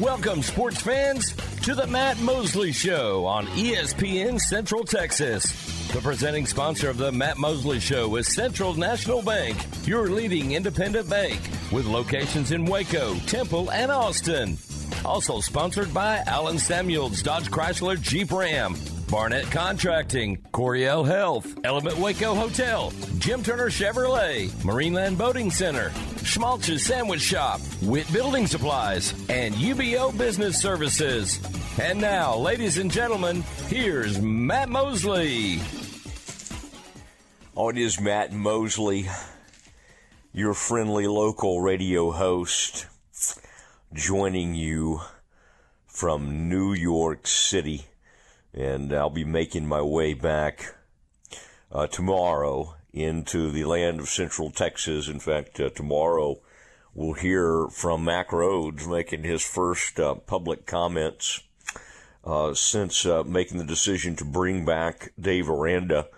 Welcome, sports fans, to the Matt Mosley Show on ESPN Central Texas. The presenting sponsor of the Matt Mosley Show is Central National Bank, your leading independent bank with locations in Waco, Temple, and Austin. Also sponsored by Alan Samuels Dodge Chrysler Jeep Ram, Barnett Contracting, Coriel Health, Element Waco Hotel, Jim Turner Chevrolet, Marineland Boating Center, Schmaltz's Sandwich Shop, Witt Building Supplies, and UBO Business Services. And now, ladies and gentlemen, here's Matt Mosley. Oh, it is Matt Mosley, your friendly local radio host, joining you from New York City. And I'll be making my way back uh, tomorrow into the land of Central Texas. In fact, uh, tomorrow we'll hear from Mack Rhoades making his first uh, public comments uh, since uh, making the decision to bring back Dave Aranda.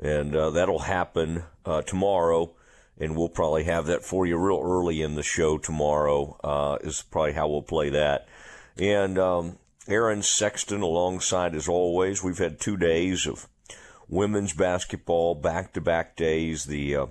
And uh, that'll happen tomorrow. And we'll probably have that for you real early in the show tomorrow, is probably how we'll play that. And um, Aaron Sexton alongside as always. We've had two days of women's basketball back to back days. The uh,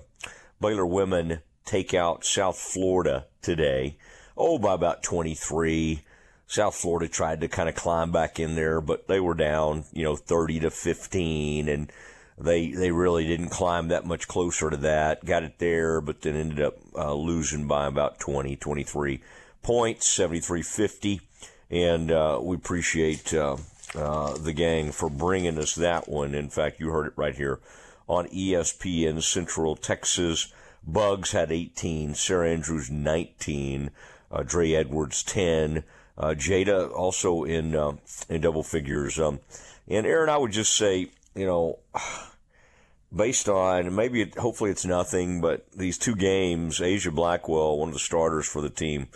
Baylor women take out South Florida today. Oh, by about 23. South Florida tried to kind of climb back in there, but they were down, you know, 30 to 15 and they, they really didn't climb that much closer to that. Got it there, but then ended up uh, losing by about 20, 23 points, 73 50. And uh, we appreciate uh, uh, the gang for bringing us that one. In fact, you heard it right here on ESPN Central Texas. Buggs had 18, Sarah Andrews 19, uh, Dre Edwards 10, uh, Jada also in uh, in double figures. Um, and Aaron, I would just say, you know, based on maybe it, hopefully it's nothing, but these two games, Aijha Blackwell, one of the starters for the team,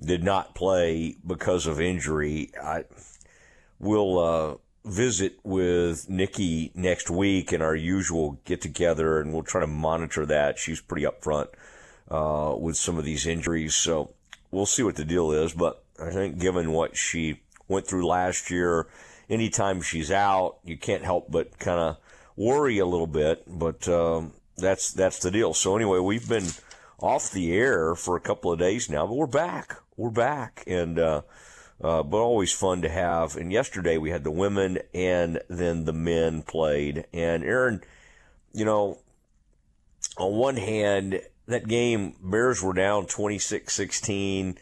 did not play because of injury. I we'll uh, visit with Nicki next week in our usual get together, and we'll try to monitor that. She's pretty upfront uh, with some of these injuries, so we'll see what the deal is. But I think, given what she went through last year, anytime she's out, you can't help but kind of worry a little bit. But um, that's that's the deal. So anyway, we've been off the air for a couple of days now, but we're back. We're back, and uh, uh, but always fun to have. And yesterday we had the women and then the men played. And Aaron, you know, on one hand, that game, Bears were down 26 16,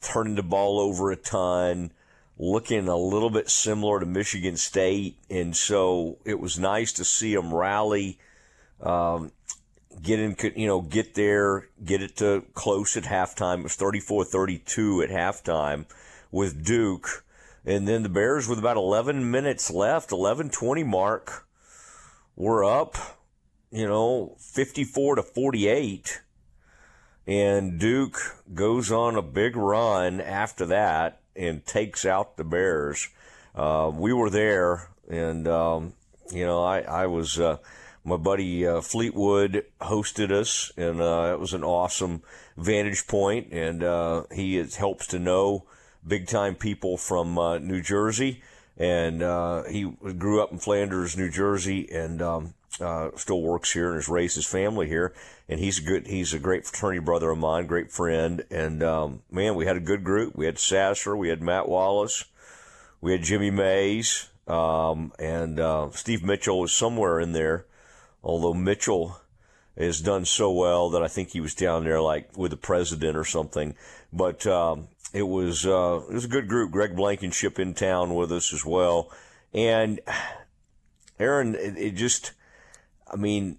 turning the ball over a ton, looking a little bit similar to Michigan State. And so it was nice to see them rally. Um, get in, you know, get there, get it to close at halftime. It was 34 32 at halftime with Duke. And then the Bears, with about 11 minutes left, 11:20 mark, were up, you know, 54 to 48. And Duke goes on a big run after that and takes out the Bears. Uh, we were there, and um, you know, I I was. Uh, my buddy uh, Fleetwood hosted us, and uh, it was an awesome vantage point, and uh, he helps to know big time people from uh, New Jersey, and uh, he grew up in Flanders, New Jersey, and um, uh, still works here and has raised his family here. And he's a good, he's a great fraternity brother of mine, great friend. And um, man, we had a good group. We had Sasser, we had Matt Wallace, we had Jimmy Mays, um, and uh, Steve Mitchell was somewhere in there. Although Mitchell has done so well that I think he was down there like with the president or something. But um, it was uh, it was a good group. Greg Blankenship in town with us as well, and Aaron, it, it just, I mean,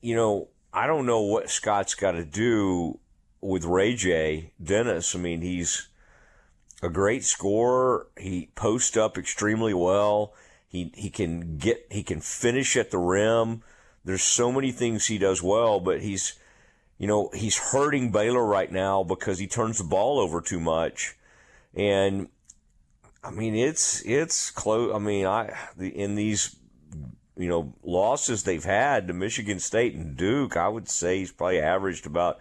you know, I don't know what Scott's got to do with RayJ Dennis. I mean, he's a great scorer. He posts up extremely well. He he can get he can finish at the rim. There's so many things he does well, but he's you know, he's hurting Baylor right now because he turns the ball over too much. And I mean, it's, it's close. I mean, I, the, in these, you know, losses they've had to Michigan State and Duke, I would say he's probably averaged about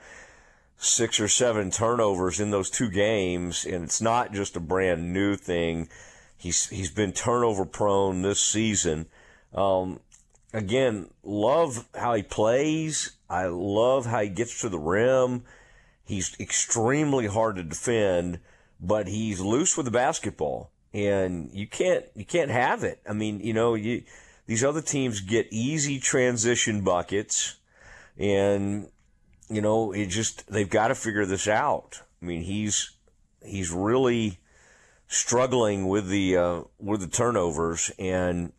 six or seven turnovers in those two games, and it's not just a brand new thing. He's he's been turnover prone this season. Um, again, love how he plays. I love how he gets to the rim. He's extremely hard to defend, but he's loose with the basketball, and you can't you can't have it. I mean, you know, you these other teams get easy transition buckets, and you know, it just they've got to figure this out. I mean, he's he's really struggling with the uh, with the turnovers, and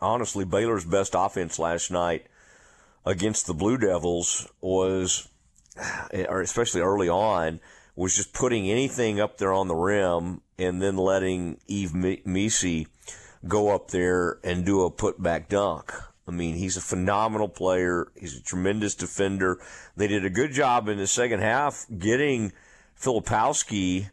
honestly, Baylor's best offense last night against the Blue Devils was, eh, or especially early on, was just putting anything up there on the rim and then letting Yves Missi go up there and do a putback dunk. I mean, he's a phenomenal player. He's a tremendous defender. They did a good job in the second half getting Filipowski,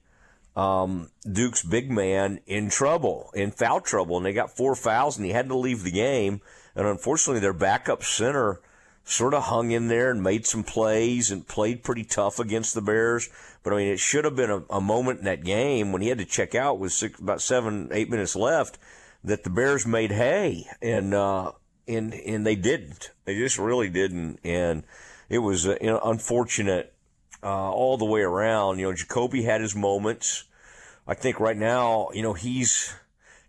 um, Duke's big man, in trouble, in foul trouble, and they got four fouls, and he had to leave the game. And unfortunately, their backup center sort of hung in there and made some plays and played pretty tough against the Bears. But I mean, it should have been a, a moment in that game when he had to check out with six, about seven, eight minutes left that the Bears made hay. And, uh, and and they didn't. They just really didn't, and it was uh, you know, unfortunate uh, all the way around. You know, Ja'Kobe had his moments. I think right now, you know, he's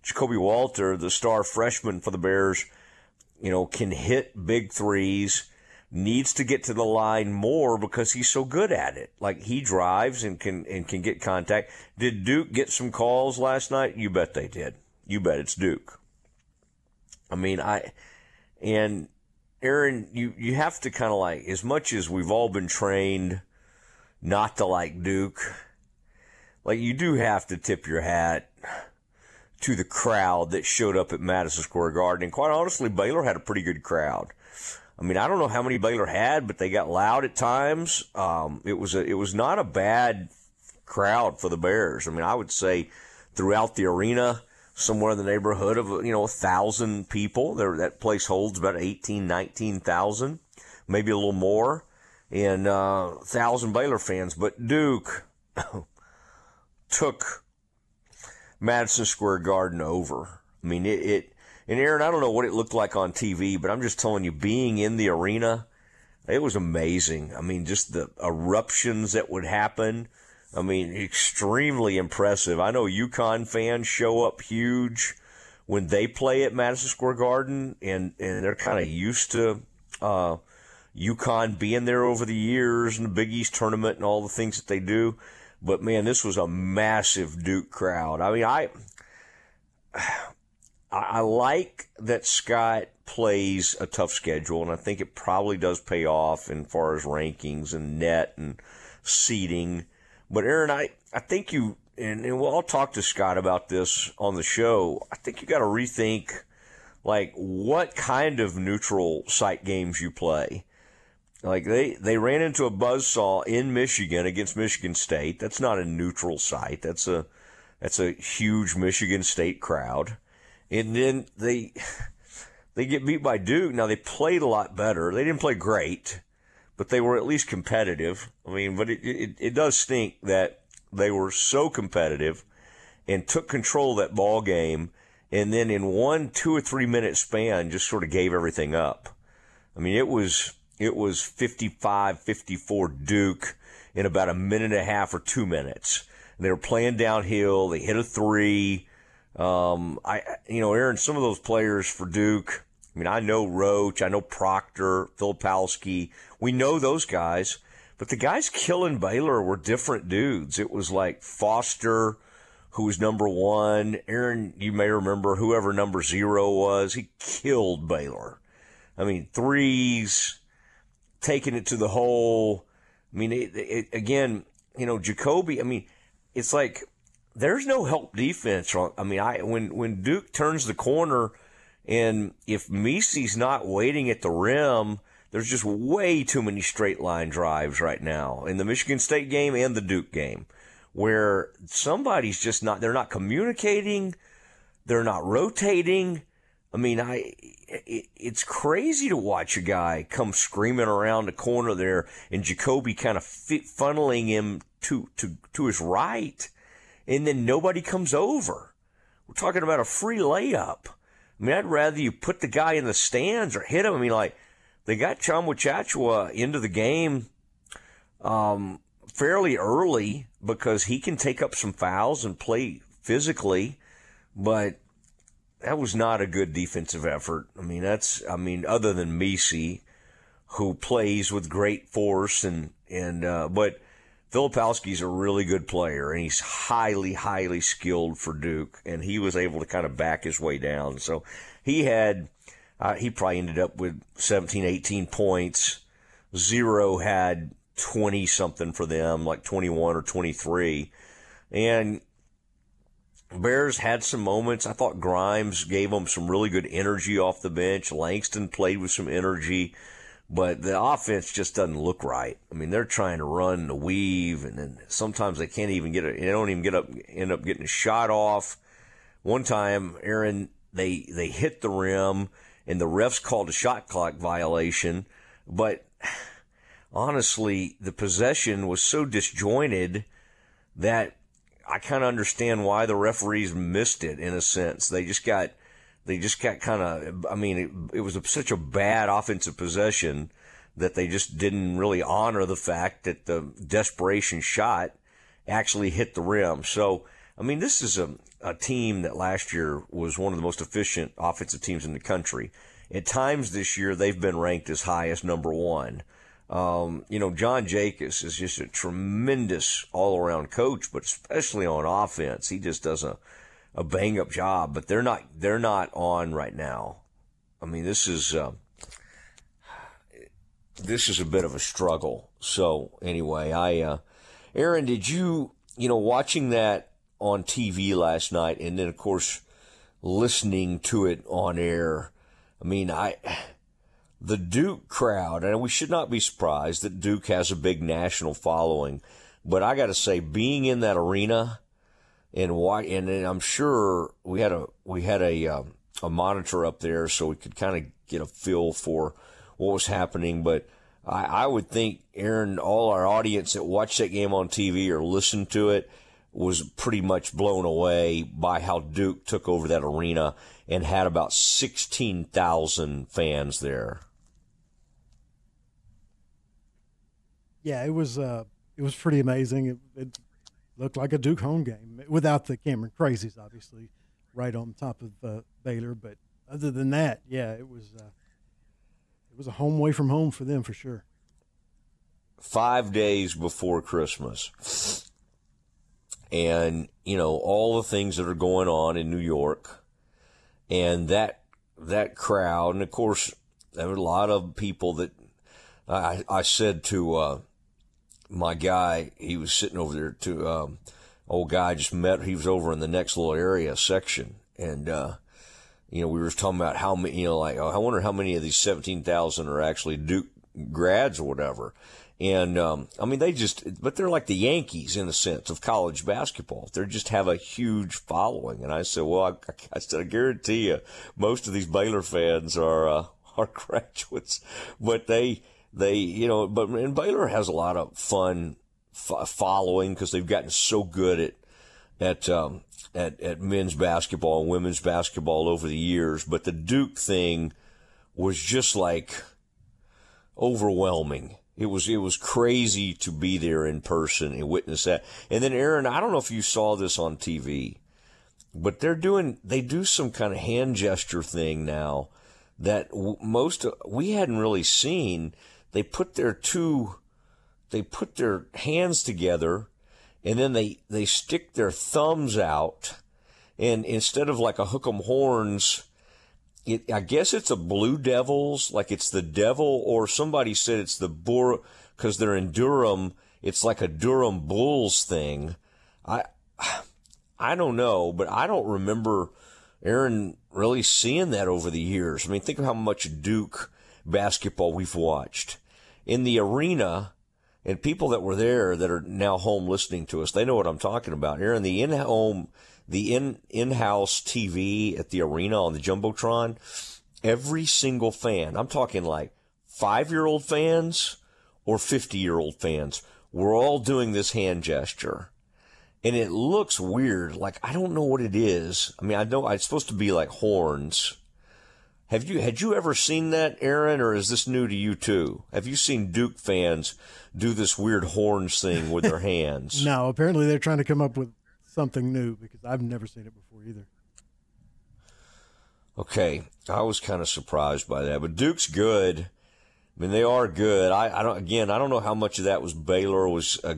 Ja'Kobe Walter, the star freshman for the Bears. You know, can hit big threes. Needs to get to the line more because he's so good at it. Like he drives and can and can get contact. Did Duke get some calls last night? You bet they did. You bet it's Duke. I mean, I and Aaron, you, you have to kind of like, as much as we've all been trained not to like Duke, like you do have to tip your hat to the crowd that showed up at Madison Square Garden. And quite honestly, Baylor had a pretty good crowd. I mean, I don't know how many Baylor had, but they got loud at times. Um, it was a, it was not a bad crowd for the Bears. I mean, I would say throughout the arena, somewhere in the neighborhood of you know a thousand people. There, that place holds about 18, 19,000, maybe a little more, and uh, thousand Baylor fans. But Duke took Madison Square Garden over. I mean, it, it. And Aaron, I don't know what it looked like on TV, but I'm just telling you, being in the arena, it was amazing. I mean, just the eruptions that would happen I mean, extremely impressive. I know UConn fans show up huge when they play at Madison Square Garden, and, and they're kind of used to uh, UConn being there over the years and the Big East tournament and all the things that they do. But man, this was a massive Duke crowd. I mean, I I like that Scott plays a tough schedule, and I think it probably does pay off in far as rankings and net and seeding. But Aaron, I, I think you, and, and we'll, I'll talk to Scott about this on the show. I think you got to rethink, like, what kind of neutral site games you play. Like they, they ran into a buzzsaw in Michigan against Michigan State. That's not a neutral site. That's a, that's a huge Michigan State crowd. And then they, they get beat by Duke. Now they played a lot better. They didn't play great but they were at least competitive. I mean, but it, it, it does stink that they were so competitive and took control of that ball game and then in one two or three minute span just sort of gave everything up. I mean, it was it was 55 54 Duke in about a minute and a half or 2 minutes. And they were playing downhill, they hit a 3 um, I you know, Aaron some of those players for Duke I mean, I know Roach, I know Proctor, Filipowski. We know those guys, but the guys killing Baylor were different dudes. It was like Foster, who was number one. Aaron, you may remember whoever number zero was. He killed Baylor. I mean, threes, taking it to the hole. I mean, it, it, again, you know, Ja'Kobe. I mean, it's like there's no help defense. I mean, I when when Duke turns the corner and if Missi's not waiting at the rim, there's just way too many straight line drives right now in the Michigan State game and the Duke game where somebody's just not, they're not communicating. They're not rotating. I mean, I it, it's crazy to watch a guy come screaming around the corner there, and Ja'Kobe kind of funneling him to to to his right, and then nobody comes over. We're talking about a free layup. I mean, I'd rather you put the guy in the stands or hit him. I mean, like they got Tchamwa Tchatchoua into the game um, fairly early because he can take up some fouls and play physically, but that was not a good defensive effort. I mean, that's I mean, other than Missi, who plays with great force and and uh, but Filipowski's a really good player and he's highly highly skilled for Duke, and he was able to kind of back his way down. So he had uh, he probably ended up with 17, 18 points. Zero had 20 something for them, like 21 or 23. And Bears had some moments. I thought Grimes gave them some really good energy off the bench. Langston played with some energy, but the offense just doesn't look right. I mean, they're trying to run the weave, and then sometimes they can't even get it. They don't even get up, end up getting a shot off. One time, Aaron, they they hit the rim, and the refs called a shot clock violation, but honestly, the possession was so disjointed that I kind of understand why the referees missed it in a sense. They just got, they just got kind of, I mean, it, it was a, such a bad offensive possession that they just didn't really honor the fact that the desperation shot actually hit the rim. So, I mean, this is a, a team that last year was one of the most efficient offensive teams in the country. At times this year, they've been ranked as high as number one. Um, you know, John Jakus is just a tremendous all around coach, but especially on offense, he just does a, a bang up job, but they're not, they're not on right now. I mean, this is, uh, this is a bit of a struggle. So anyway, I, uh, Aaron, did you, you know, watching that on TV last night and then of course listening to it on air, I mean, I, the Duke crowd, and we should not be surprised that Duke has a big national following, but I got to say, being in that arena and why, and, and I'm sure we had a we had a um, a monitor up there so we could kind of get a feel for what was happening, but. I, I would think, Aaron, all our audience that watched that game on TV or listened to it was pretty much blown away by how Duke took over that arena and had about 16,000 fans there. Yeah, it was uh, it was pretty amazing. It, it, looked like a Duke home game without the Cameron Crazies, obviously, right on top of uh, Baylor. But other than that, yeah, it was uh, it was a home away from home for them for sure. Five days before Christmas, and you know all the things that are going on in New York, and that that crowd, and of course there were a lot of people that I, I said to uh, my guy, he was sitting over there to, um, old guy just met, he was over in the next little area section. And, uh, you know, we were talking about how many, you know, like, I wonder how many of these 17,000 are actually Duke grads or whatever. And, um, I mean, they just, but they're like the Yankees in a sense of college basketball. They just have a huge following. And I said, well, I, I said, I guarantee you most of these Baylor fans are, uh, are graduates, but they, they, you know, but and Baylor has a lot of fun f- following because they've gotten so good at at um, at at men's basketball and women's basketball over the years. But the Duke thing was just like overwhelming. It was it was crazy to be there in person and witness that. And then Aaron, I don't know if you saw this on TV, but they're doing they do some kind of hand gesture thing now that most we hadn't really seen they put their two, they put their hands together and then they, they stick their thumbs out. And instead of like a hook 'em horns, it, I guess it's a blue devils, like it's the devil, or somebody said it's the boar, cause they're in Durham. It's like a Durham Bulls thing. I, I don't know, but I don't remember Aaron really seeing that over the years. I mean, think of how much Duke basketball we've watched. In the arena, and people that were there that are now home listening to us, they know what I'm talking about. here. Aaron, the in-home, the in in-house TV at the arena on the jumbotron, every single fan, I'm talking like five-year-old fans or 50-year-old fans, we're all doing this hand gesture. And it looks weird. Like, I don't know what it is. I mean, I know it's supposed to be like horns have you had you ever seen that, Aaron, or is this new to you too? Have you seen Duke fans do this weird horns thing with their hands? no, apparently they're trying to come up with something new because I've never seen it before either. Okay, I was kind of surprised by that, but Duke's good. I mean, they are good. I, I don't. Again, I don't know how much of that was Baylor was. Uh,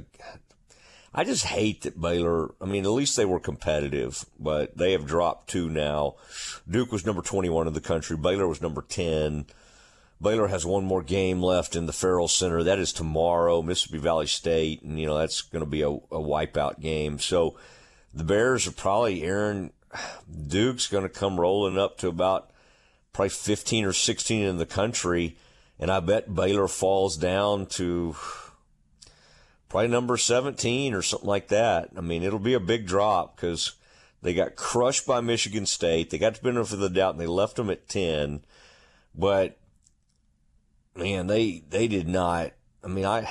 I just hate that Baylor. I mean, at least they were competitive, but they have dropped two now. Duke was number 21 in the country. Baylor was number 10. Baylor has one more game left in the Ferrell Center. That is tomorrow, Mississippi Valley State, and you know that's going to be a, a wipeout game. So the Bears are probably Aaron Duke's going to come rolling up to about probably 15 or 16 in the country, and I bet Baylor falls down to probably number 17 or something like that. I mean, it'll be a big drop because they got crushed by Michigan State. They got the benefit of the doubt and they left them at 10. But man, they they did not. I mean, I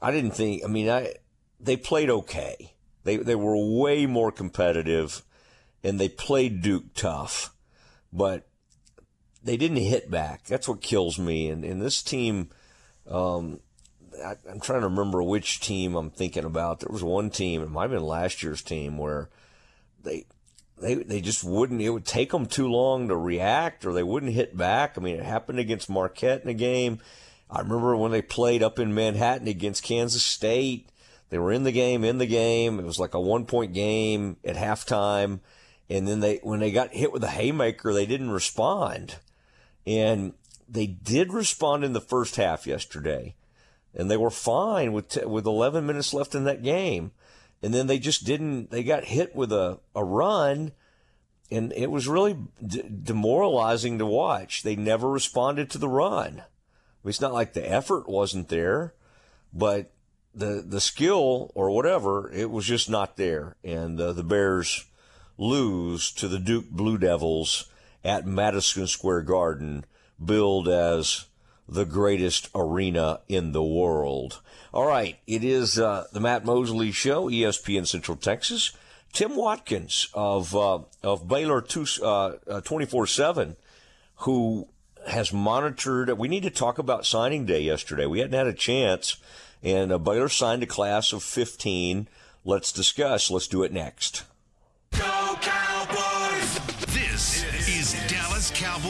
I didn't think. I mean, I they played okay. They they were way more competitive, and they played Duke tough, but they didn't hit back. That's what kills me. And and this team, um, I, am trying to remember which team I'm thinking about. There was one team, it might have been last year's team, where they they they just wouldn't. It would take them too long to react, or they wouldn't hit back. I mean, it happened against Marquette in a game. I remember when they played up in Manhattan against Kansas State. They were in the game, in the game. It was like a one point game at halftime. And then they, when they got hit with a haymaker, they didn't respond. And they did respond in the first half yesterday and they were fine with t- with 11 minutes left in that game, and then they just didn't. They got hit with a a run, and it was really d- demoralizing to watch. They never responded to the run. It's not like the effort wasn't there, but the the skill or whatever it was just not there, and uh, the Bears lose to the Duke Blue Devils at Madison Square Garden, billed as the greatest arena in the world. All right, it is uh, the Matt Mosley Show, ESPN Central Texas. Tim Watkins of uh, of Baylor uh, uh, twenty four seven, who has monitored. We need to talk about signing day yesterday. We hadn't had a chance, and uh, Baylor signed a class of fifteen. Let's discuss. Let's do it next.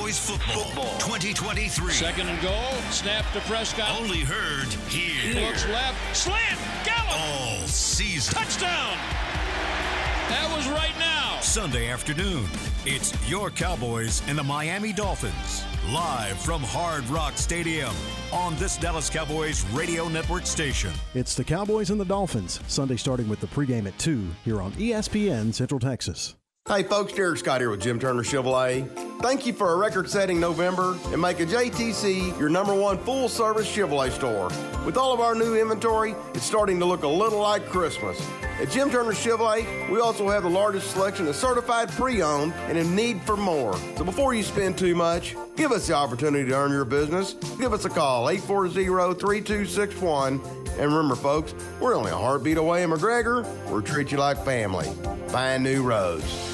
Cowboys football, football. 2023. Second and goal. Snap to Prescott. Only heard here. He looks left. Slant. Gallup. All season. Touchdown. That was right now. Sunday afternoon. It's your Cowboys and the Miami Dolphins. Live from Hard Rock Stadium on this Dallas Cowboys radio network station. It's the Cowboys and the Dolphins. Sunday starting with the pregame at 2 here on ESPN Central Texas. Hey folks, Derek Scott here with Jim Turner Chevrolet. Thank you for a record setting November and make a JTC your number one full service Chevrolet store. With all of our new inventory, it's starting to look a little like Christmas. At Jim Turner Chevrolet, we also have the largest selection of certified pre owned and in need for more. So before you spend too much, give us the opportunity to earn your business. Give us a call, 840 3261. And remember, folks, we're only a heartbeat away in McGregor. We'll treat you like family. Find new roads.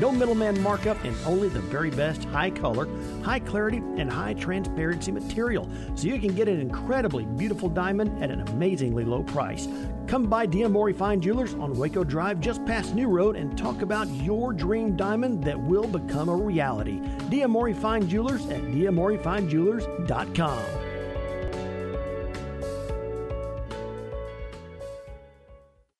No middleman markup and only the very best high color, high clarity, and high transparency material. So you can get an incredibly beautiful diamond at an amazingly low price. Come by D'Amore Fine Jewelers on Waco Drive just past New Road and talk about your dream diamond that will become a reality. D'Amore Fine Jewelers at d'AmoreFineJewelers.com.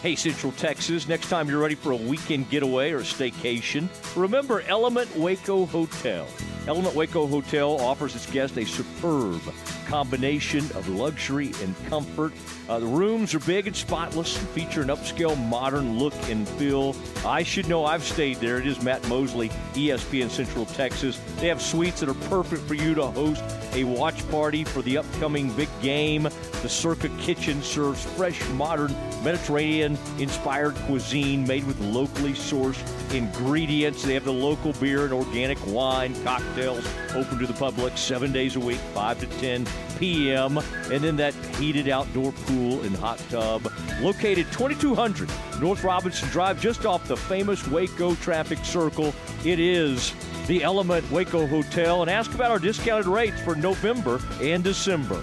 Hey, Central Texas, next time you're ready for a weekend getaway or staycation, remember Element Waco Hotel. Element Waco Hotel offers its guests a superb combination of luxury and comfort. Uh, the rooms are big and spotless and feature an upscale modern look and feel. I should know I've stayed there. It is Matt Mosley, ESPN Central Texas. They have suites that are perfect for you to host a watch party for the upcoming big game. The Circa Kitchen serves fresh, modern Mediterranean inspired cuisine made with locally sourced ingredients. They have the local beer and organic wine, cocktails open to the public seven days a week, 5 to 10 p.m. And then that heated outdoor pool and hot tub located 2200 North Robinson Drive, just off the famous Waco traffic circle. It is the Element Waco Hotel and ask about our discounted rates for November and December.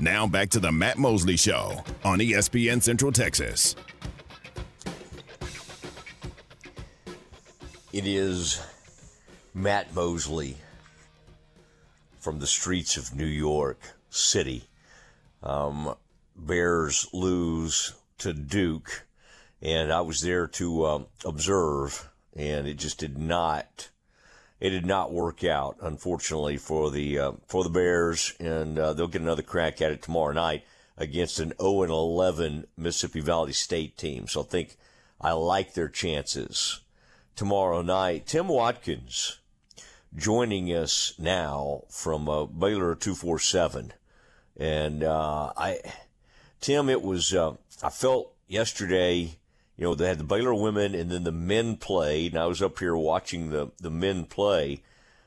Now back to the Matt Mosley Show on ESPN Central Texas. It is Matt Mosley from the streets of New York City. Um, Bears lose to Duke, and I was there to um, observe, and it just did not it did not work out, unfortunately, for the uh, for the Bears, and uh, they'll get another crack at it tomorrow night against an 0 and 11 Mississippi Valley State team. So I think I like their chances tomorrow night. Tim Watkins joining us now from uh, Baylor 247, and uh, I, Tim, it was uh, I felt yesterday you know, they had the Baylor women and then the men played, and I was up here watching the, the men play.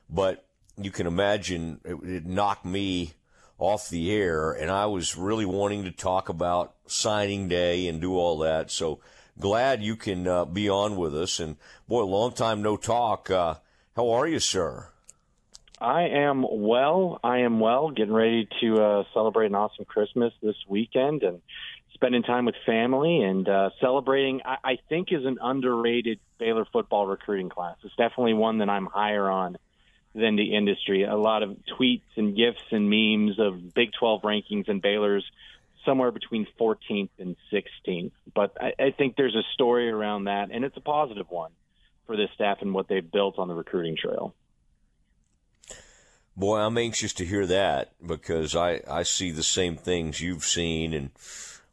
But you can imagine it, it knocked me off the air, and I was really wanting to talk about signing day and do all that. So glad you can uh, be on with us. And boy, long time no talk. Uh, how are you, sir? I am well. I am well. Getting ready to uh, celebrate an awesome Christmas this weekend, and spending time with family and uh, celebrating. I, I think is an underrated Baylor football recruiting class. It's definitely one that I'm higher on than the industry. A lot of tweets and gifs and memes of Big 12 rankings and Baylor's somewhere between 14th and 16th. But I, I think there's a story around that, and it's a positive one for this staff and what they've built on the recruiting trail. Boy, I'm anxious to hear that because I, I see the same things you've seen and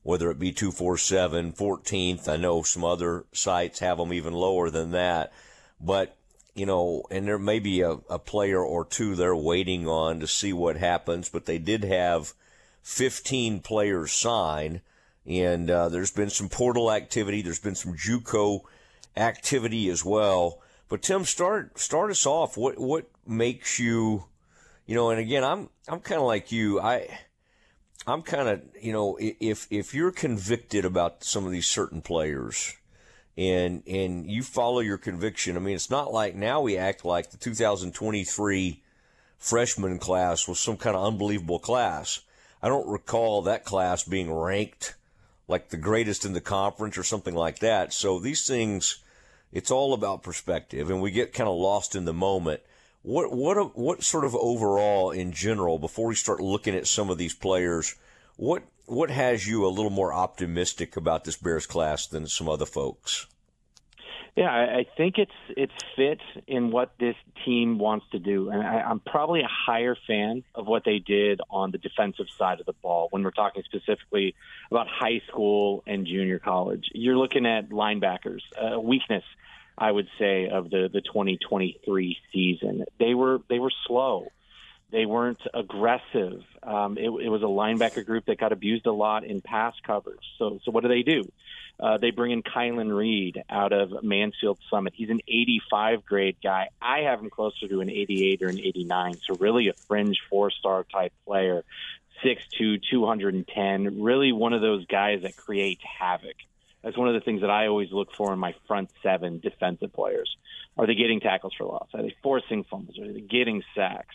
whether it be 247, 14th. I know some other sites have them even lower than that. But you know, and there may be a, a player or two they're waiting on to see what happens, but they did have 15 players sign, and uh, there's been some portal activity. There's been some JUCO activity as well. But Tim, start start us off. What what makes you, you know? And again, I'm I'm kind of like you. I I'm kind of you know if if you're convicted about some of these certain players, and and you follow your conviction. I mean, it's not like now we act like the 2023 freshman class was some kind of unbelievable class. I don't recall that class being ranked like the greatest in the conference or something like that. So these things, it's all about perspective, and we get kind of lost in the moment. What what what sort of overall in general before we start looking at some of these players, what what has you a little more optimistic about this Bears class than some other folks? Yeah, I think it's it's fit in what this team wants to do, and I, I'm probably a higher fan of what they did on the defensive side of the ball when we're talking specifically about high school and junior college. You're looking at linebackers, a weakness, I would say, of the the 2023 season. They were they were slow. They weren't aggressive. Um, it, it was a linebacker group that got abused a lot in pass coverage. So, so what do they do? Uh, they bring in Kylan Reed out of Mansfield Summit. He's an 85 grade guy. I have him closer to an 88 or an 89. So really a fringe four star type player. 6'2", 210. Really one of those guys that create havoc. That's one of the things that I always look for in my front seven defensive players. Are they getting tackles for loss? Are they forcing fumbles? Are they getting sacks?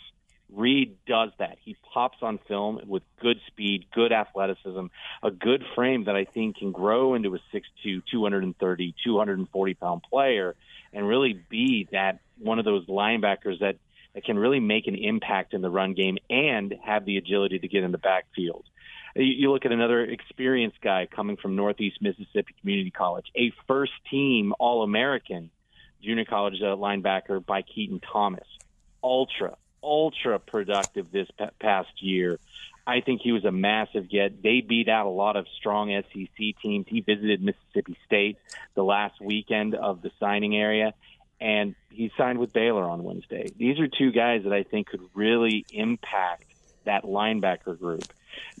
Reed does that. He pops on film with good speed, good athleticism, a good frame that I think can grow into a 6'2", 230, 240 pound player and really be that one of those linebackers that, that can really make an impact in the run game and have the agility to get in the backfield. You, look at another experienced guy coming from Northeast Mississippi Community College, a first team All American junior college uh, linebacker by Keaton Thomas. Ultra, ultra productive this past year. I think he was a massive get. They beat out a lot of strong SEC teams. He visited Mississippi State the last weekend of the signing area, and he signed with Baylor on Wednesday. These are two guys that I think could really impact that linebacker group.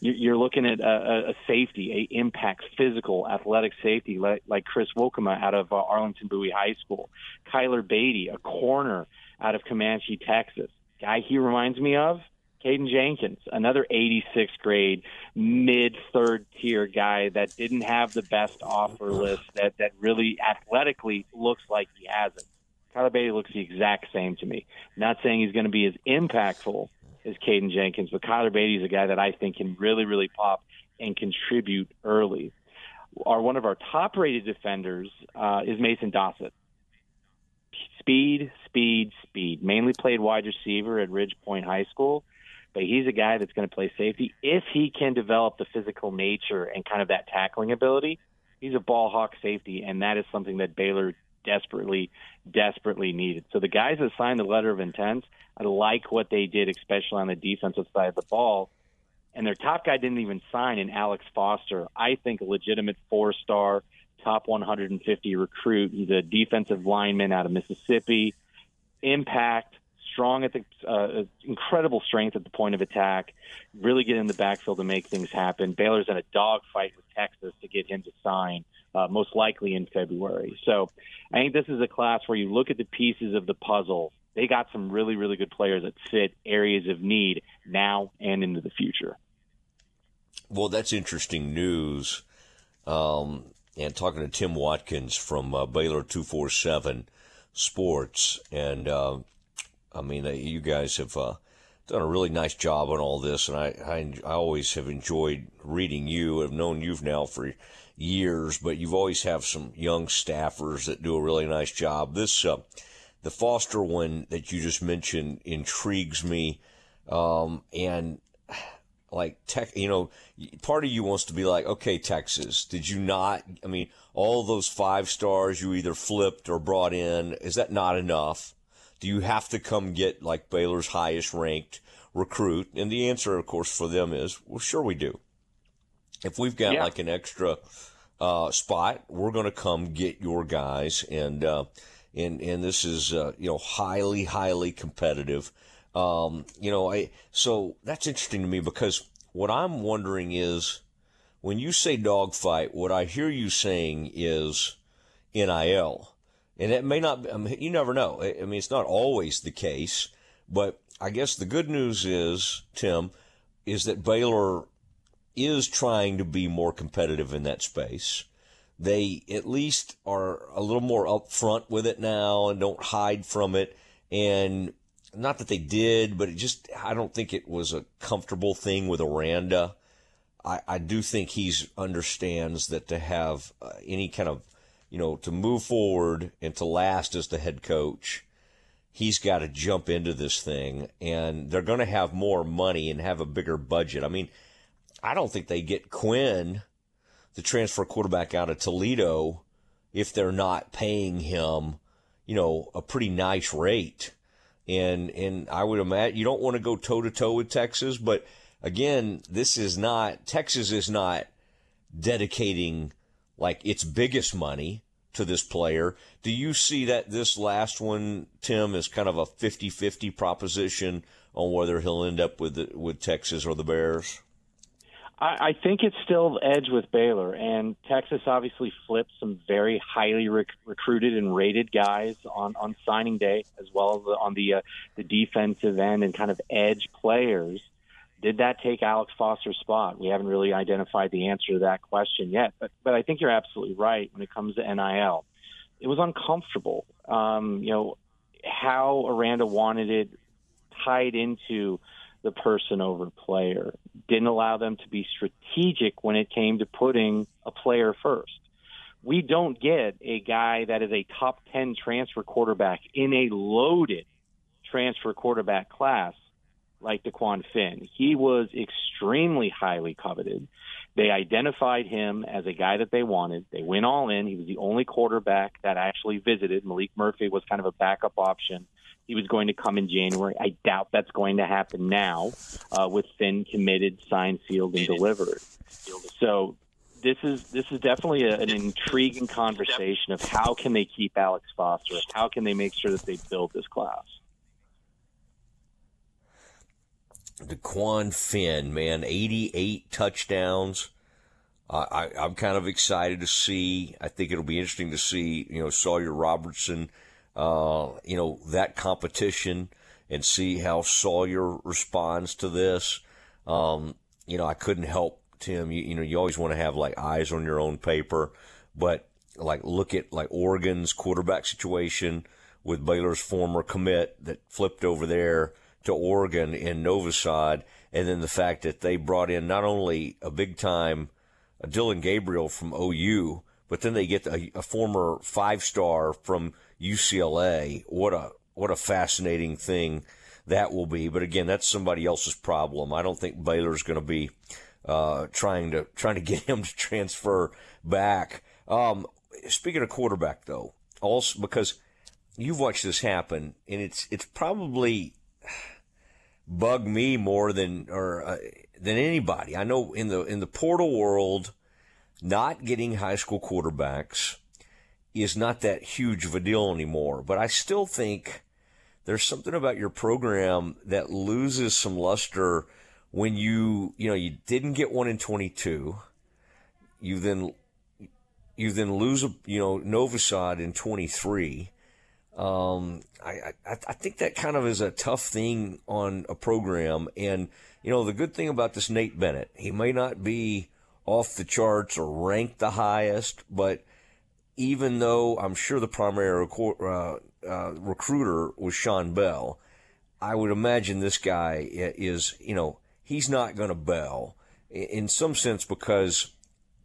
You're looking at a, a safety, a impact physical athletic safety like, like Chris Wilkema out of uh, Arlington Bowie High School, Kyler Beatty, a corner out of Comanche, Texas guy he reminds me of, Caden Jenkins, another 86th grade mid third tier guy that didn't have the best offer list that that really athletically looks like he has it. Kyler Beatty looks the exact same to me. Not saying he's going to be as impactful as Caden Jenkins, but Kyler Beatty is a guy that I think can really, really pop and contribute early. Our one of our top rated defenders uh, is Mason Dossett speed, speed, speed. Mainly played wide receiver at Ridge Point High School, but he's a guy that's going to play safety if he can develop the physical nature and kind of that tackling ability. He's a ball hawk safety, and that is something that Baylor desperately, desperately needed. So the guys that signed the letter of intent, I like what they did, especially on the defensive side of the ball. And their top guy didn't even sign in Alex Foster. I think a legitimate four star top 150 recruit. He's a defensive lineman out of Mississippi. Impact, strong at the uh, incredible strength at the point of attack. Really get in the backfield to make things happen. Baylor's in a dogfight with Texas to get him to sign. Uh, most likely in February. So I think this is a class where you look at the pieces of the puzzle. They got some really, really good players that fit areas of need now and into the future. Well, that's interesting news. Um, and talking to Tim Watkins from uh, Baylor 247 Sports. And, uh, I mean, uh, you guys have uh, done a really nice job on all this. And I, I, I, always have enjoyed reading you. I've known you now for years, but you've always have some young staffers that do a really nice job. This, uh, the Foster one that you just mentioned intrigues me. Um, and like tech, you know, part of you wants to be like, okay, Texas, did you not? I mean, all those five stars you either flipped or brought in, is that not enough? Do you have to come get like Baylor's highest ranked recruit? And the answer, of course, for them is, well, sure we do. If we've got yeah. like an extra uh, spot, we're going to come get your guys and. Uh, and and this is uh, you know highly highly competitive. Um, you know, I so that's interesting to me because what I'm wondering is when you say dogfight, what I hear you saying is NIL, and it may not. I mean, you never know. I mean, it's not always the case, but I guess the good news is Tim is that Baylor is trying to be more competitive in that space. They at least are a little more upfront with it now and don't hide from it. And not that they did, but it just, I don't think it was a comfortable thing with Aranda. I, I do think he's understands that to have uh, any kind of, you know, to move forward and to last as the head coach, he's got to jump into this thing and they're going to have more money and have a bigger budget. I mean, I don't think they get Quinn, the transfer quarterback out of Toledo, if they're not paying him, you know, a pretty nice rate. And and I would imagine you don't want to go toe to toe with Texas, but again, this is not Texas is not dedicating like its biggest money to this player. Do you see that this last one, Tim, is kind of a 50-50 proposition on whether he'll end up with the, with Texas or the Bears? I, I think it's still edge with Baylor, and Texas obviously flipped some very highly rec- recruited and rated guys on on signing day, as well as on the uh, the defensive end and kind of edge players. Did that take Alex Foster's spot? We haven't really identified the answer to that question yet, but but I think you're absolutely right when it comes to NIL. It was uncomfortable. Um, you know how Aranda wanted it tied into the person over player. Didn't allow them to be strategic when it came to putting a player first. We don't get a guy that is a top 10 transfer quarterback in a loaded transfer quarterback class like DeQuan Finn. He was extremely highly coveted. They identified him as a guy that they wanted. They went all in. He was the only quarterback that actually visited. Malik Murphy was kind of a backup option he was going to come in January. I doubt that's going to happen now uh, with Finn committed, signed, sealed, and delivered. So this is this is definitely a, an intriguing conversation of how can they keep Alex Foster? How can they make sure that they build this class? DeQuan Finn, man, 88 touchdowns. Uh, I, I'm kind of excited to see. I think it'll be interesting to see, you know, Sawyer Robertson – uh, you know, that competition and see how Sawyer responds to this. Um, you know, I couldn't help Tim. You, you know, you always want to have like eyes on your own paper, but like look at like Oregon's quarterback situation with Baylor's former commit that flipped over there to Oregon in Novosad, and then the fact that they brought in not only a big time uh, Dillon Gabriel from OU, but then they get a, a former five star from UCLA. What a what a fascinating thing that will be. But again, that's somebody else's problem. I don't think Baylor's going to be uh, trying to trying to get him to transfer back. Um, speaking of quarterback, though, also because you've watched this happen, and it's it's probably bugged me more than or uh, than anybody. I know in the in the portal world, not getting high school quarterbacks is not that huge of a deal anymore. But I still think there's something about your program that loses some luster when you, you know, you didn't get one in 22. You then, you then lose, a, you know, Novosad in 23. Um, I, I, I think that kind of is a tough thing on a program. And, you know, the good thing about this Nate Bennett, he may not be off the charts or ranked the highest, but – even though I'm sure the primary uh, uh, recruiter was Shawn Bell, I would imagine this guy is, you know, he's not going to Bell in some sense because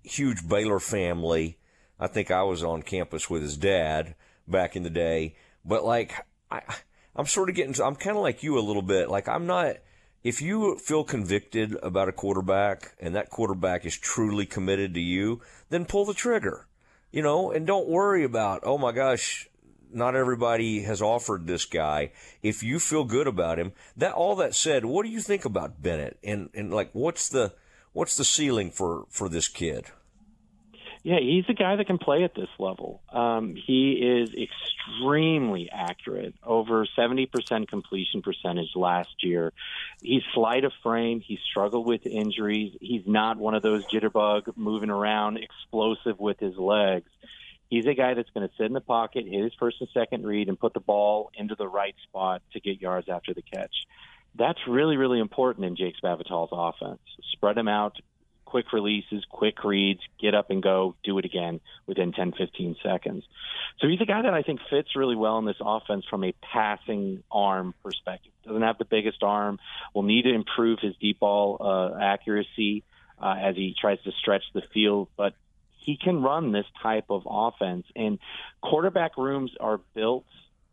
huge Baylor family. I think I was on campus with his dad back in the day, but like I, I'm sort of getting, I'm kind of like you a little bit. Like I'm not. If you feel convicted about a quarterback and that quarterback is truly committed to you, then pull the trigger you know, and don't worry about, oh my gosh, not everybody has offered this guy. If you feel good about him, that all that said, what do you think about Bennett? And and like what's the what's the ceiling for for this kid? Yeah, he's a guy that can play at this level. Um, he is extremely accurate, over 70% completion percentage last year. He's slight of frame. He struggled with injuries. He's not one of those jitterbug, moving around, explosive with his legs. He's a guy that's going to sit in the pocket, hit his first and second read, and put the ball into the right spot to get yards after the catch. That's really, really important in Jake Spavital's offense. Spread him out, quick releases, quick reads, get up and go, do it again within 10, 15 seconds. So he's a guy that I think fits really well in this offense from a passing arm perspective. Doesn't have the biggest arm, will need to improve his deep ball uh, accuracy uh, as he tries to stretch the field, but he can run this type of offense. And quarterback rooms are built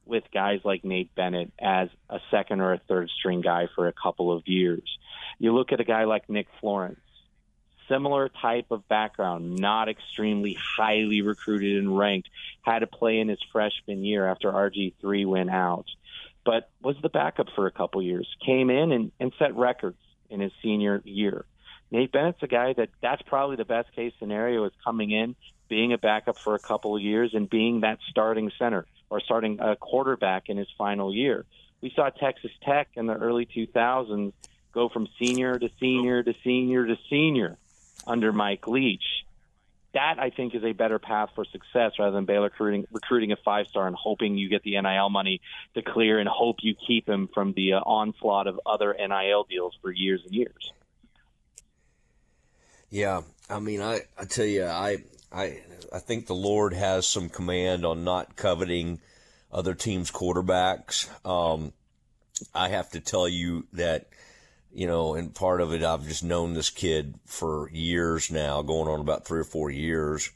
with guys like Nate Bennett as a second or a third string guy for a couple of years. You look at a guy like Nick Florence, similar type of background, not extremely highly recruited and ranked, had to play in his freshman year after RG3 went out, but was the backup for a couple years, came in and, and set records in his senior year. Nate Bennett's a guy that that's probably the best case scenario is coming in, being a backup for a couple of years, and being that starting center or starting a quarterback in his final year. We saw Texas Tech in the early 2000s go from senior to senior to senior to senior under Mike Leach. That I think is a better path for success rather than Baylor recruiting recruiting a five star and hoping you get the NIL money to clear and hope you keep him from the uh, onslaught of other NIL deals for years and years. Yeah, I mean, I, I tell you, I, I, I think the Lord has some command on not coveting other teams' quarterbacks. Um, I have to tell you that, you know, and part of it, I've just known this kid for years now, going on about three or four years.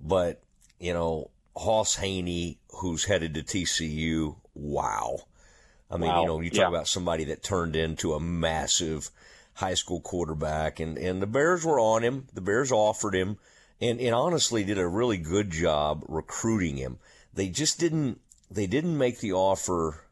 But, you know, Hauss Hejny, who's headed to TCU, wow. I mean, wow. you know, you talk yeah. about somebody that turned into a massive high school quarterback, and, and the Bears were on him. The Bears offered him, and, and honestly did a really good job recruiting him. They just didn't they didn't make the offer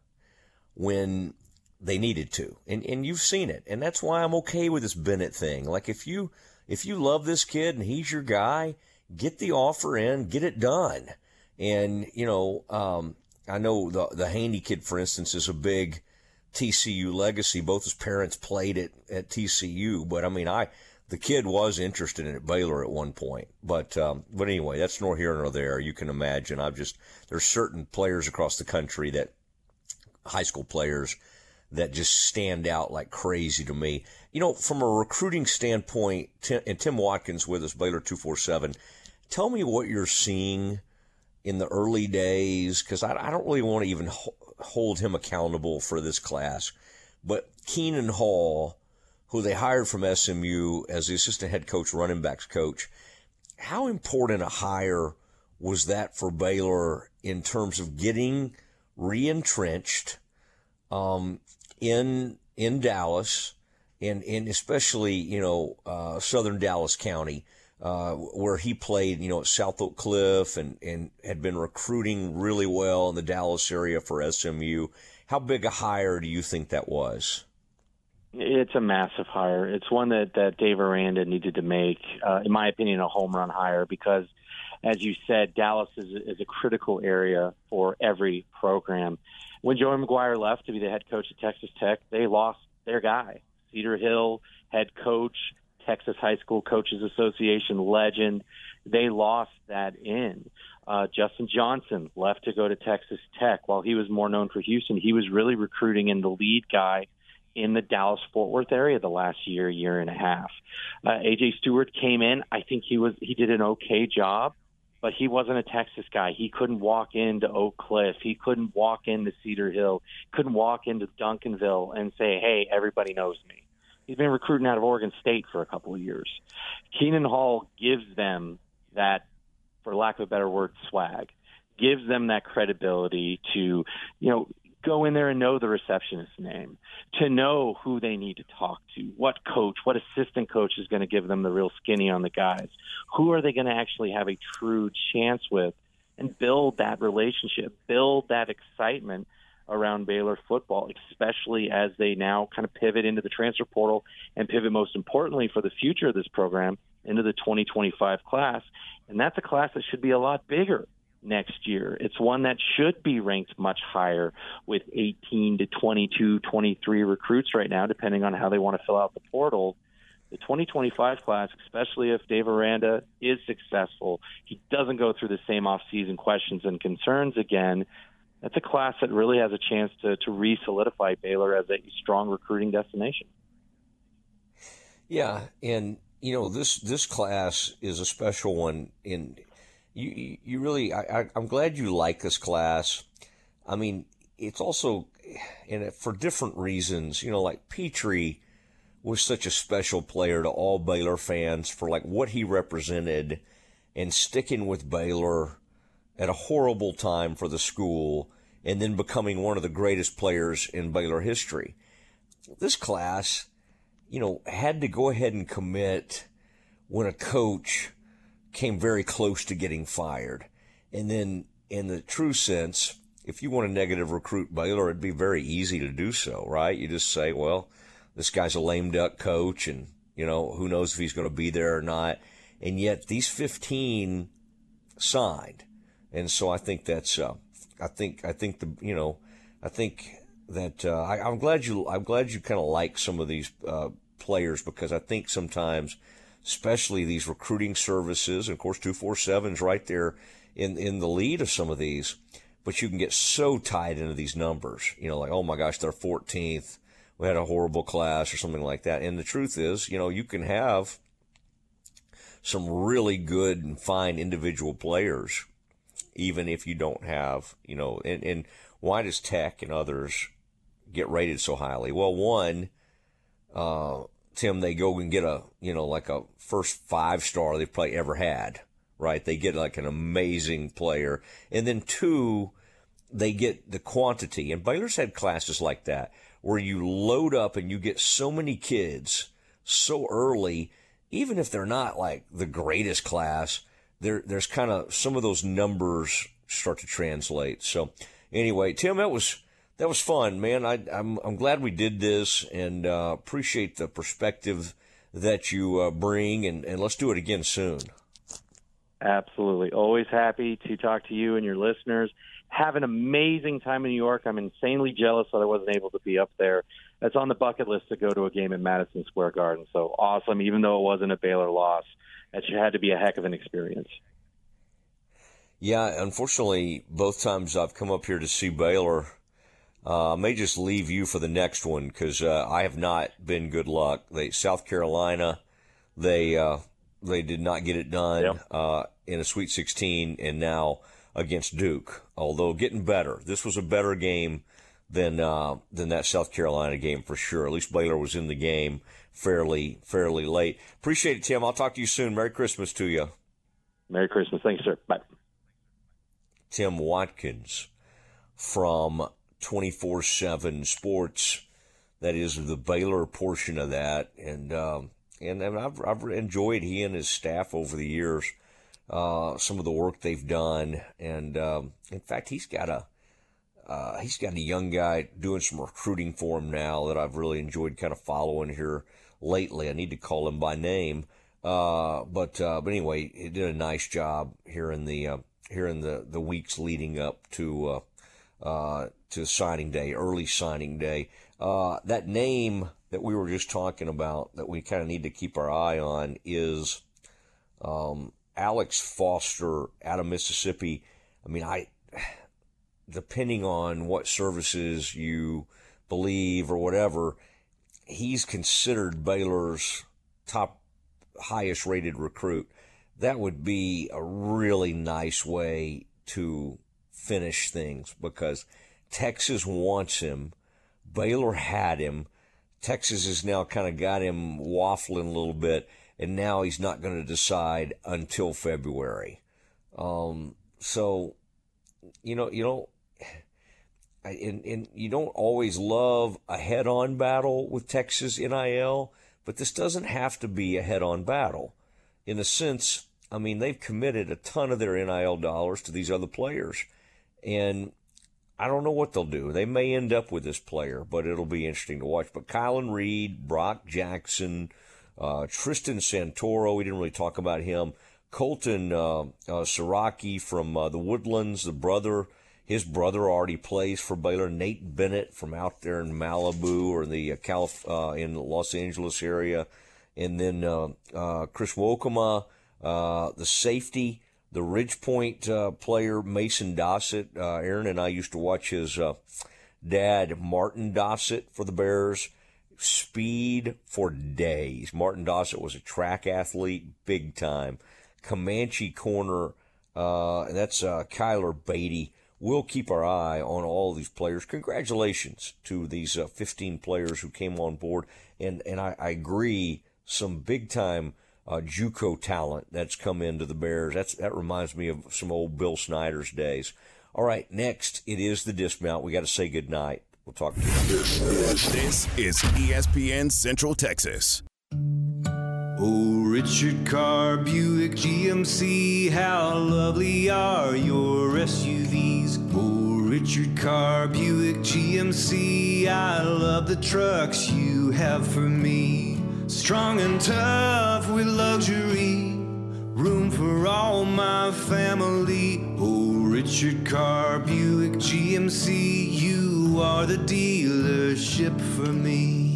when they needed to, and and you've seen it, and that's why I'm okay with this Bennett thing. Like if you if you love this kid and he's your guy, get the offer in, get it done. And you know, um, I know the the Hejny kid, for instance, is a big TCU legacy. Both his parents played at, at TCU, but I mean, I the kid was interested in it Baylor at one point. But um, but anyway, that's nor here nor there. You can imagine. I've just there's certain players across the country that high school players that just stand out like crazy to me. You know, from a recruiting standpoint, Tim, and Tim Watkins with us, Baylor two four seven. Tell me what you're seeing in the early days, because I, I, don't really want to even hold him accountable for this class. But Khenon Hall, who they hired from SMU as the assistant head coach, running backs coach, how important a hire was that for Baylor in terms of getting re-entrenched um, in in Dallas and and especially you know uh, Southern Dallas County uh, where he played, you know, at South Oak Cliff and, and had been recruiting really well in the Dallas area for SMU. How big a hire do you think that was? It's a massive hire. It's one that, that Dave Aranda needed to make, uh, in my opinion, a home run hire because, as you said, Dallas is, is a critical area for every program. When Joey McGuire left to be the head coach at Texas Tech, they lost their guy. Cedar Hill head coach Texas High School Coaches Association legend. They lost that in. Uh, Justin Johnson left to go to Texas Tech. While he was more known for Houston, he was really recruiting in the lead guy in the Dallas Fort Worth area the last year, year and a half. Uh, AJ Stewart came in. I think he was he did an okay job, but he wasn't a Texas guy. He couldn't walk into Oak Cliff. He couldn't walk into Cedar Hill. Couldn't walk into Duncanville and say, "Hey, everybody knows me." He's been recruiting out of Oregon State for a couple of years. Khenon Hall gives them that, for lack of a better word, swag. Gives them that credibility to, you know, go in there and know the receptionist's name, to know who they need to talk to, what coach, what assistant coach is going to give them the real skinny on the guys, who are they going to actually have a true chance with, and build that relationship, build that excitement around Baylor football, especially as they now kind of pivot into the transfer portal and pivot most importantly for the future of this program into the 2025 class, and that's a class that should be a lot bigger next year. It's one that should be ranked much higher with 18 to 22, 23 recruits right now, depending on how they want to fill out the portal. The 2025 class, especially if Dave Aranda is successful, he doesn't go through the same off-season questions and concerns again. That's a class that really has a chance to, to re-solidify Baylor as a strong recruiting destination. Yeah, and you know this this class is a special one in you you really I, I am glad you like this class. I mean, it's also and for different reasons. You know, like Petrie was such a special player to all Baylor fans for like what he represented and sticking with Baylor at a horrible time for the school and then becoming one of the greatest players in Baylor history. This class, you know, had to go ahead and commit when a coach came very close to getting fired. And then, in the true sense, if you want a negative recruit Baylor, it'd be very easy to do so, right? You just say, well, this guy's a lame duck coach, and, you know, who knows if he's going to be there or not. And yet, these 15 signed. And so I think that's, uh, I think, I think the, you know, I think that uh, I, am glad you, I'm glad you kind of like some of these uh, players because I think sometimes especially these recruiting services. And of course, 247 is right there in, in the lead of some of these. But you can get so tied into these numbers, you know, like, oh my gosh, they're 14th. We had a horrible class or something like that. And the truth is, you know, you can have some really good and fine individual players, even if you don't have, you know, and, and why does Tech and others get rated so highly? Well, one, uh, Tim, they go and get a, you know, like a first five star they've probably ever had, right? They get like an amazing player. And then two, they get the quantity. And Baylor's had classes like that where you load up and you get so many kids so early, even if they're not like the greatest class, there, there's kind of some of those numbers start to translate. So anyway, Tim, that was, that was fun, man. I, am I'm, I'm glad we did this and uh, appreciate the perspective that you uh, bring, and, and let's do it again soon. Absolutely. Always happy to talk to you and your listeners. Have an amazing time in New York. I'm insanely jealous that I wasn't able to be up there. It's on the bucket list to go to a game at Madison Square Garden. So awesome, even though it wasn't a Baylor loss. That had to be a heck of an experience. Yeah, unfortunately, both times I've come up here to see Baylor, uh, I may just leave you for the next one because uh, I have not been good luck. They South Carolina, they uh, they did not get it done yep. Uh, in a Sweet 16, and now against Duke. Although getting better, this was a better game than uh, than that South Carolina game for sure. At least Baylor was in the game fairly fairly late. Appreciate it, Tim. I'll talk to you soon. Merry Christmas to you. Merry Christmas. Thanks, sir. Bye. Tim Watkins from 24 7 sports. That is the Baylor portion of that. And, um, and, and I've, I've enjoyed he and his staff over the years, uh, some of the work they've done. And, um, in fact, he's got a, uh, he's got a young guy doing some recruiting for him now that I've really enjoyed kind of following here lately. I need to call him by name. Uh, but, uh, but anyway, he did a nice job here in the, uh, here in the, the weeks leading up to, uh, to signing day, early signing day. Uh, that name that we were just talking about that we kind of need to keep our eye on is um, Alex Foster out of Mississippi. I mean, I depending on what services you believe or whatever, he's considered Baylor's top highest rated recruit. That would be a really nice way to finish things because Texas wants him. Baylor had him. Texas has now kind of got him waffling a little bit, and now he's not going to decide until February. Um, so, you know, you know, and, and you don't always love a head-on battle with Texas NIL, but this doesn't have to be a head-on battle. In a sense, I mean, they've committed a ton of their NIL dollars to these other players. And I don't know what they'll do. They may end up with this player, but it'll be interesting to watch. But Kylan Reed, Brock Jackson, uh, Tristan Santoro. We didn't really talk about him. Colton uh, uh, Siraki from uh, the Woodlands, the brother. His brother already plays for Baylor. Nate Bennett from out there in Malibu or the uh, Calif- uh, in Los Angeles area, and then uh, uh, Chris Wokema, uh, the safety, the Ridgepoint uh, player Mason Dossett. Uh, Aaron and I used to watch his uh, dad Martin Dossett for the Bears. Speed for days. Martin Dossett was a track athlete, big time. Comanche corner. Uh, that's uh, Kyler Beatty. We'll keep our eye on all these players. Congratulations to these uh, 15 players who came on board, and and I, I agree, some big time uh, JUCO talent that's come into the Bears. That's that reminds me of some old Bill Snyder's days. All right, next it is the dismount. We got to say goodnight. We'll talk to you. This is ESPN Central Texas. Oh, Richard Carr, Buick, GMC, how lovely are your SUVs. Oh, Richard Carr, Buick, GMC, I love the trucks you have for me. Strong and tough with luxury, room for all my family. Oh, Richard Carr, Buick, GMC, you are the dealership for me.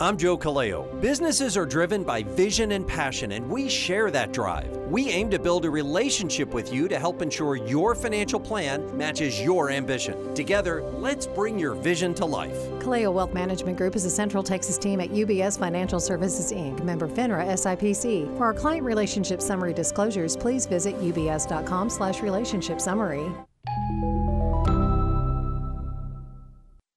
I'm Joe Kaleo. Businesses are driven by vision and passion, and we share that drive. We aim to build a relationship with you to help ensure your financial plan matches your ambition. Together, let's bring your vision to life. Kaleo Wealth Management Group is a Central Texas team at UBS Financial Services Inc., member FINRA SIPC. For our client relationship summary disclosures, please visit ubs.com slash relationship summary.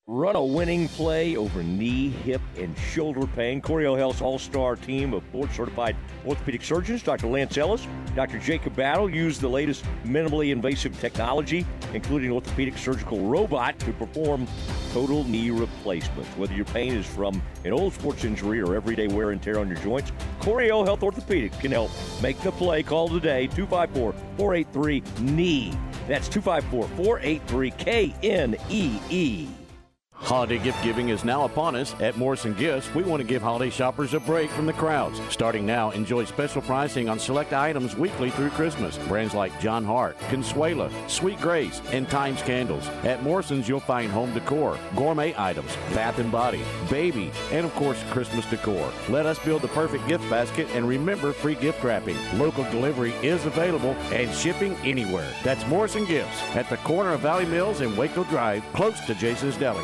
Run a winning play over knee, hip, and shoulder pain. Coryell Health's all-star team of board-certified orthopedic surgeons, Dr. Lance Ellis, Dr. Jacob Battle, use the latest minimally invasive technology, including orthopedic surgical robot, to perform total knee replacements. Whether your pain is from an old sports injury or everyday wear and tear on your joints, Coryell Health Orthopedic can help. Make the play. Call today, 254-483-KNEE. That's 254-483-K-N-E-E. Holiday gift giving is now upon us. At Morrison Gifts, we want to give holiday shoppers a break from the crowds. Starting now, enjoy special pricing on select items weekly through Christmas. Brands like John Hart, Consuela, Sweet Grace, and Thymes Candles. At Morrison's, you'll find home decor, gourmet items, bath and body, baby, and of course, Christmas decor. Let us build the perfect gift basket and remember free gift wrapping. Local delivery is available and shipping anywhere. That's Morrison Gifts at the corner of Valley Mills and Waco Drive, close to Jason's Deli.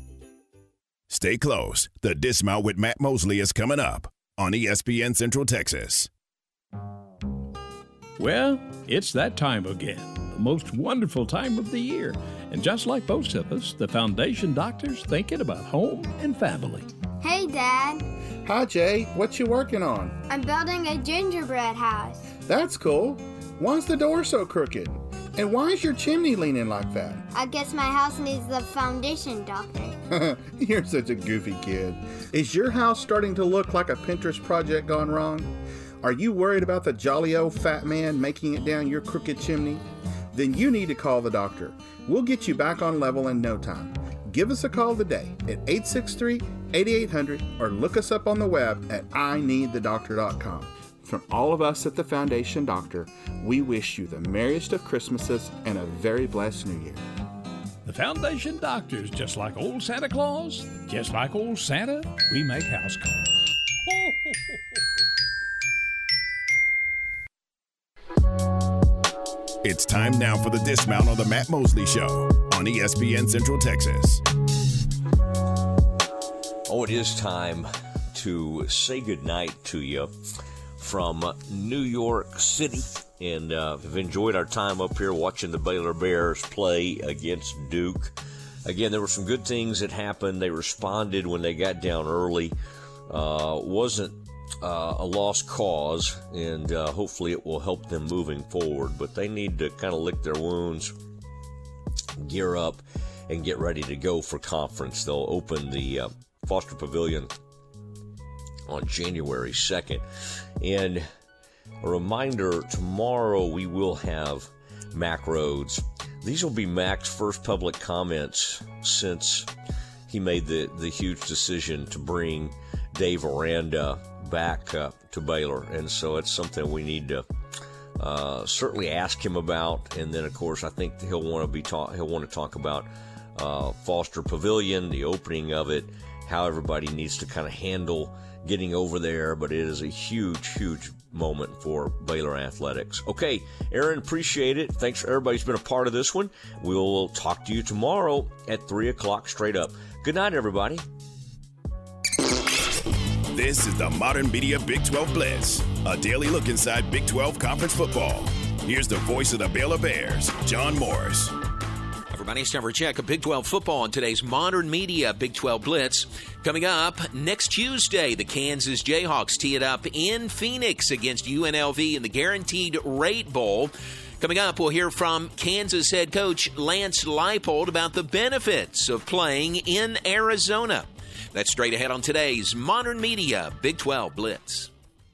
Stay close. The Dismount with Matt Mosley is coming up on ESPN Central Texas. Well, it's that time again, the most wonderful time of the year. And just like most of us, the Foundation Doctor's thinking about home and family. Hey, Dad. Hi, Jay. What you working on? I'm building a gingerbread house. That's cool. Why's the door so crooked? And why is your chimney leaning like that? I guess my house needs the foundation, Doctor. You're such a goofy kid. Is your house starting to look like a Pinterest project gone wrong? Are you worried about the jolly old fat man making it down your crooked chimney? Then you need to call the doctor. We'll get you back on level in no time. Give us a call today at 863 8800 or look us up on the web at ineedthedoctor.com. From all of us at the Foundation Doctor, we wish you the merriest of Christmases and a very blessed New Year. The Foundation Doctor's just like old Santa Claus, just like old Santa, we make house calls. It's time now for the dismount on the Matt Mosley Show on ESPN Central Texas. Oh, it is time to say goodnight to you from New York City and uh, have enjoyed our time up here watching the Baylor Bears play against Duke. Again, there were some good things that happened. They responded when they got down early. Uh, wasn't uh, a lost cause, and uh, hopefully it will help them moving forward. But they need to kind of lick their wounds, gear up, and get ready to go for conference. They'll open the uh, Foster Pavilion on January 2nd. And a reminder tomorrow we will have Mack Rhoades. These will be Mack's first public comments since he made the, the huge decision to bring Dave Aranda back uh, to Baylor. And so it's something we need to uh, certainly ask him about. And then, of course, I think he'll want to be talk, he'll want to talk about uh, Foster Pavilion, the opening of it, how everybody needs to kind of handle getting over there, but it is a huge, huge moment for Baylor athletics. Okay, Aaron, appreciate it. Thanks for everybody's been a part of this one. We'll talk to you tomorrow at 3 o'clock straight up. Good night, everybody. This is the Modern Media Big 12 Blitz, a daily look inside Big 12 conference football. Here's the voice of the Baylor Bears, John Morris. Everybody, it's time for a check of Big 12 football on today's Modern Media Big 12 Blitz. Coming up next Tuesday, the Kansas Jayhawks tee it up in Phoenix against UNLV in the Guaranteed Rate Bowl. Coming up, we'll hear from Kansas head coach Lance Leipold about the benefits of playing in Arizona. That's straight ahead on today's Modern Media Big 12 Blitz.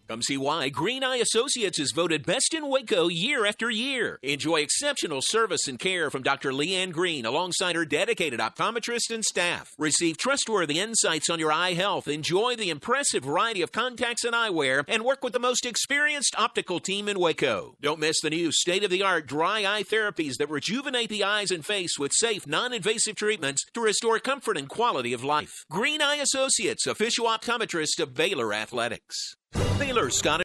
Come see why Green Eye Associates is voted best in Waco year after year. Enjoy exceptional service and care from Dr. Leanne Green alongside her dedicated optometrist and staff. Receive trustworthy insights on your eye health. Enjoy the impressive variety of contacts and eyewear and work with the most experienced optical team in Waco. Don't miss the new state of the art dry eye therapies that rejuvenate the eyes and face with safe, non invasive treatments to restore comfort and quality of life. Green Eye Associates, official optometrist of Baylor Athletics. Baylor Scottish.